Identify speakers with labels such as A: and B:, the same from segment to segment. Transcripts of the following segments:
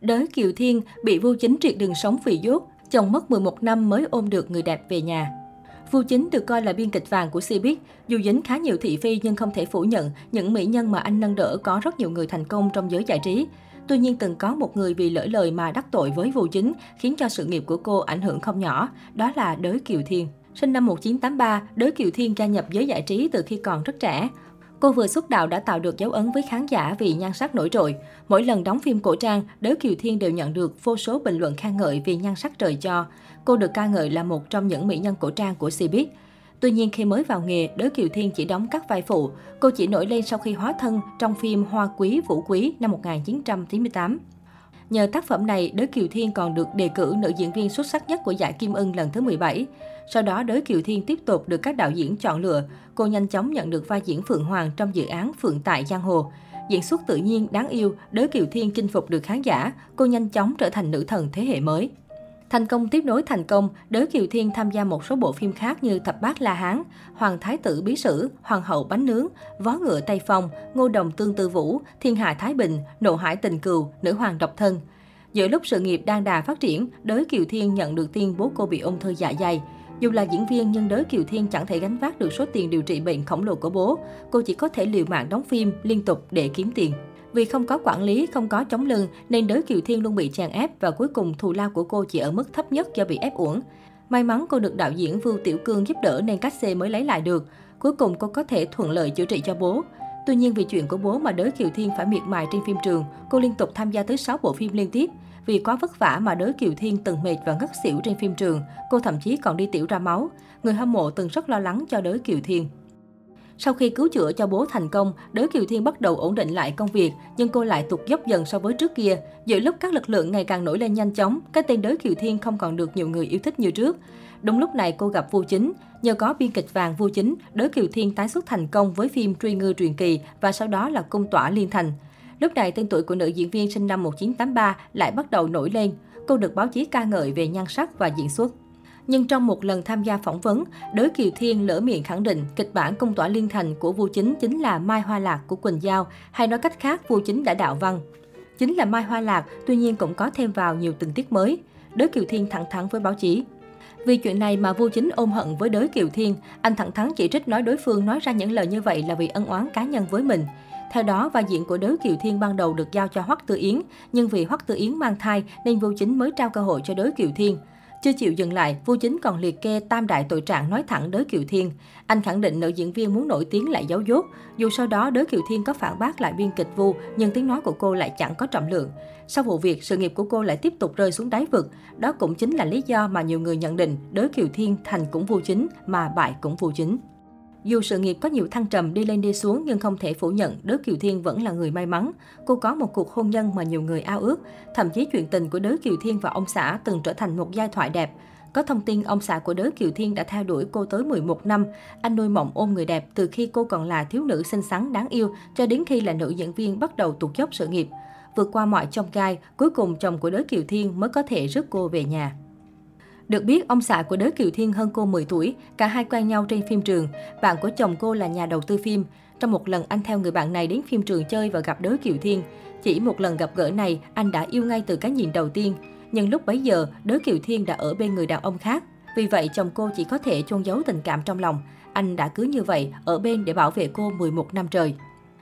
A: Đới Kiều Thiên bị Vu Chính triệt đường sống vì dốt, chồng mất 11 năm mới ôm được người đẹp về nhà. Vu Chính được coi là biên kịch vàng của Cbiz. Dù dính khá nhiều thị phi nhưng không thể phủ nhận những mỹ nhân mà anh nâng đỡ có rất nhiều người thành công trong giới giải trí. Tuy nhiên từng có một người vì lỡ lời mà đắc tội với Vu Chính, khiến cho sự nghiệp của cô ảnh hưởng không nhỏ, đó là Đới Kiều Thiên. Sinh năm 1983, Đới Kiều Thiên gia nhập giới giải trí từ khi còn rất trẻ. Cô vừa xuất đạo đã tạo được dấu ấn với khán giả vì nhan sắc nổi trội. Mỗi lần đóng phim cổ trang, Đới Kiều Thiên đều nhận được vô số bình luận khen ngợi vì nhan sắc trời cho. Cô được ca ngợi là một trong những mỹ nhân cổ trang của Cbiz. Tuy nhiên khi mới vào nghề, Đới Kiều Thiên chỉ đóng các vai phụ. Cô chỉ nổi lên sau khi hóa thân trong phim Hoa Quý Vũ Quý năm 1998. Nhờ tác phẩm này, Đới Kiều Thiên còn được đề cử nữ diễn viên xuất sắc nhất của giải Kim Ưng lần thứ 17. Sau đó, Đới Kiều Thiên tiếp tục được các đạo diễn chọn lựa. Cô nhanh chóng nhận được vai diễn Phượng Hoàng trong dự án Phượng Tại Giang Hồ. Diễn xuất tự nhiên, đáng yêu, Đới Kiều Thiên chinh phục được khán giả. Cô nhanh chóng trở thành nữ thần thế hệ mới. Thành công tiếp nối thành công, Đới Kiều Thiên tham gia một số bộ phim khác như Thập Bát La Hán, Hoàng Thái tử Bí Sử, Hoàng hậu Bánh Nướng, Vó ngựa Tây Phong, Ngô Đồng Tương Tư Vũ, Thiên Hạ Thái Bình, Nộ Hải Tình Cừu, Nữ Hoàng Độc Thân. Giữa lúc sự nghiệp đang đà phát triển, Đới Kiều Thiên nhận được tin bố cô bị ung thư dạ dày. Dù là diễn viên nhưng Đới Kiều Thiên chẳng thể gánh vác được số tiền điều trị bệnh khổng lồ của bố. Cô chỉ có thể liều mạng đóng phim liên tục để kiếm tiền. Vì không có quản lý, không có chống lưng nên Đới Kiều Thiên luôn bị chèn ép và cuối cùng thù lao của cô chỉ ở mức thấp nhất do bị ép uổng. May mắn cô được đạo diễn Vưu Tiểu Cương giúp đỡ nên cách xê mới lấy lại được. Cuối cùng cô có thể thuận lợi chữa trị cho bố. Tuy nhiên vì chuyện của bố mà Đới Kiều Thiên phải miệt mài trên phim trường, cô liên tục tham gia tới 6 bộ phim liên tiếp. Vì quá vất vả mà Đới Kiều Thiên từng mệt và ngất xỉu trên phim trường, cô thậm chí còn đi tiểu ra máu. Người hâm mộ từng rất lo lắng cho Đới Kiều Thiên. Sau khi cứu chữa cho bố thành công, Đới Kiều Thiên bắt đầu ổn định lại công việc, nhưng cô lại tụt dốc dần so với trước kia. Giữa lúc các lực lượng ngày càng nổi lên nhanh chóng, cái tên Đới Kiều Thiên không còn được nhiều người yêu thích như trước. Đúng lúc này cô gặp Vu Chính. Nhờ có biên kịch vàng Vu Chính, Đới Kiều Thiên tái xuất thành công với phim Truy Ngư Truyền Kỳ và sau đó là Cung Tỏa Liên Thành. Lúc này tên tuổi của nữ diễn viên sinh năm 1983 lại bắt đầu nổi lên. Cô được báo chí ca ngợi về nhan sắc và diễn xuất. Nhưng trong một lần tham gia phỏng vấn, Đới Kiều Thiên lỡ miệng khẳng định kịch bản Công tỏa Liên Thành của Vu Chính chính là Mai Hoa Lạc của Quỳnh Giao, hay nói cách khác Vu Chính đã đạo văn. Chính là Mai Hoa Lạc, tuy nhiên cũng có thêm vào nhiều tình tiết mới. Đới Kiều Thiên thẳng thắn với báo chí. Vì chuyện này mà Vu Chính ôm hận với Đới Kiều Thiên, anh thẳng thắn chỉ trích nói đối phương nói ra những lời như vậy là vì ân oán cá nhân với mình. Theo đó, vai diễn của Đới Kiều Thiên ban đầu được giao cho Hoắc Tư Yến, nhưng vì Hoắc Tư Yến mang thai nên Vu Chính mới trao cơ hội cho Đới Kiều Thiên. Chưa chịu dừng lại, Vu Chính còn liệt kê tam đại tội trạng nói thẳng Đới Kiều Thiên. Anh khẳng định nữ diễn viên muốn nổi tiếng lại giấu dốt. Dù sau đó Đới Kiều Thiên có phản bác lại biên kịch Vu, nhưng tiếng nói của cô lại chẳng có trọng lượng. Sau vụ việc, sự nghiệp của cô lại tiếp tục rơi xuống đáy vực. Đó cũng chính là lý do mà nhiều người nhận định Đới Kiều Thiên thành cũng Vu Chính, mà bại cũng Vu Chính. Dù sự nghiệp có nhiều thăng trầm đi lên đi xuống nhưng không thể phủ nhận Đới Kiều Thiên vẫn là người may mắn. Cô có một cuộc hôn nhân mà nhiều người ao ước. Thậm chí chuyện tình của Đới Kiều Thiên và ông xã từng trở thành một giai thoại đẹp. Có thông tin ông xã của Đới Kiều Thiên đã theo đuổi cô tới 11 năm. Anh nuôi mộng ôm người đẹp từ khi cô còn là thiếu nữ xinh xắn đáng yêu cho đến khi là nữ diễn viên bắt đầu tụt dốc sự nghiệp. Vượt qua mọi chông gai, cuối cùng chồng của Đới Kiều Thiên mới có thể rước cô về nhà. Được biết, ông xã của Đới Kiều Thiên hơn cô 10 tuổi, cả hai quen nhau trên phim trường. Bạn của chồng cô là nhà đầu tư phim. Trong một lần anh theo người bạn này đến phim trường chơi và gặp Đới Kiều Thiên. Chỉ một lần gặp gỡ này, anh đã yêu ngay từ cái nhìn đầu tiên. Nhưng lúc bấy giờ, Đới Kiều Thiên đã ở bên người đàn ông khác. Vì vậy, chồng cô chỉ có thể chôn giấu tình cảm trong lòng. Anh đã cứ như vậy, ở bên để bảo vệ cô 11 năm trời.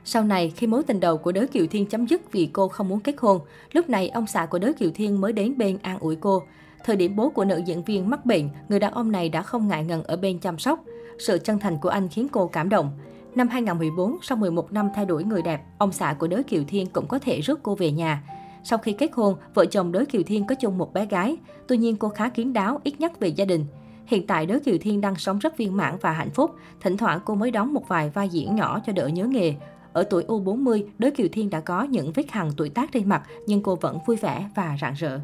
A: Sau này, khi mối tình đầu của Đới Kiều Thiên chấm dứt vì cô không muốn kết hôn, lúc này ông xã của Đới Kiều Thiên mới đến bên an ủi cô. Thời điểm bố của nữ diễn viên mắc bệnh, người đàn ông này đã không ngại ngần ở bên chăm sóc. Sự chân thành của anh khiến cô cảm động. Năm 2014, sau 11 năm thay đổi người đẹp, ông xã của Đới Kiều Thiên cũng có thể rước cô về nhà. Sau khi kết hôn, vợ chồng Đới Kiều Thiên có chung một bé gái. Tuy nhiên cô khá kiến đáo, ít nhắc về gia đình. Hiện tại Đới Kiều Thiên đang sống rất viên mãn và hạnh phúc. Thỉnh thoảng cô mới đóng một vài vai diễn nhỏ cho đỡ nhớ nghề. Ở tuổi U40, Đới Kiều Thiên đã có những vết hằn tuổi tác trên mặt, nhưng cô vẫn vui vẻ và rạng rỡ.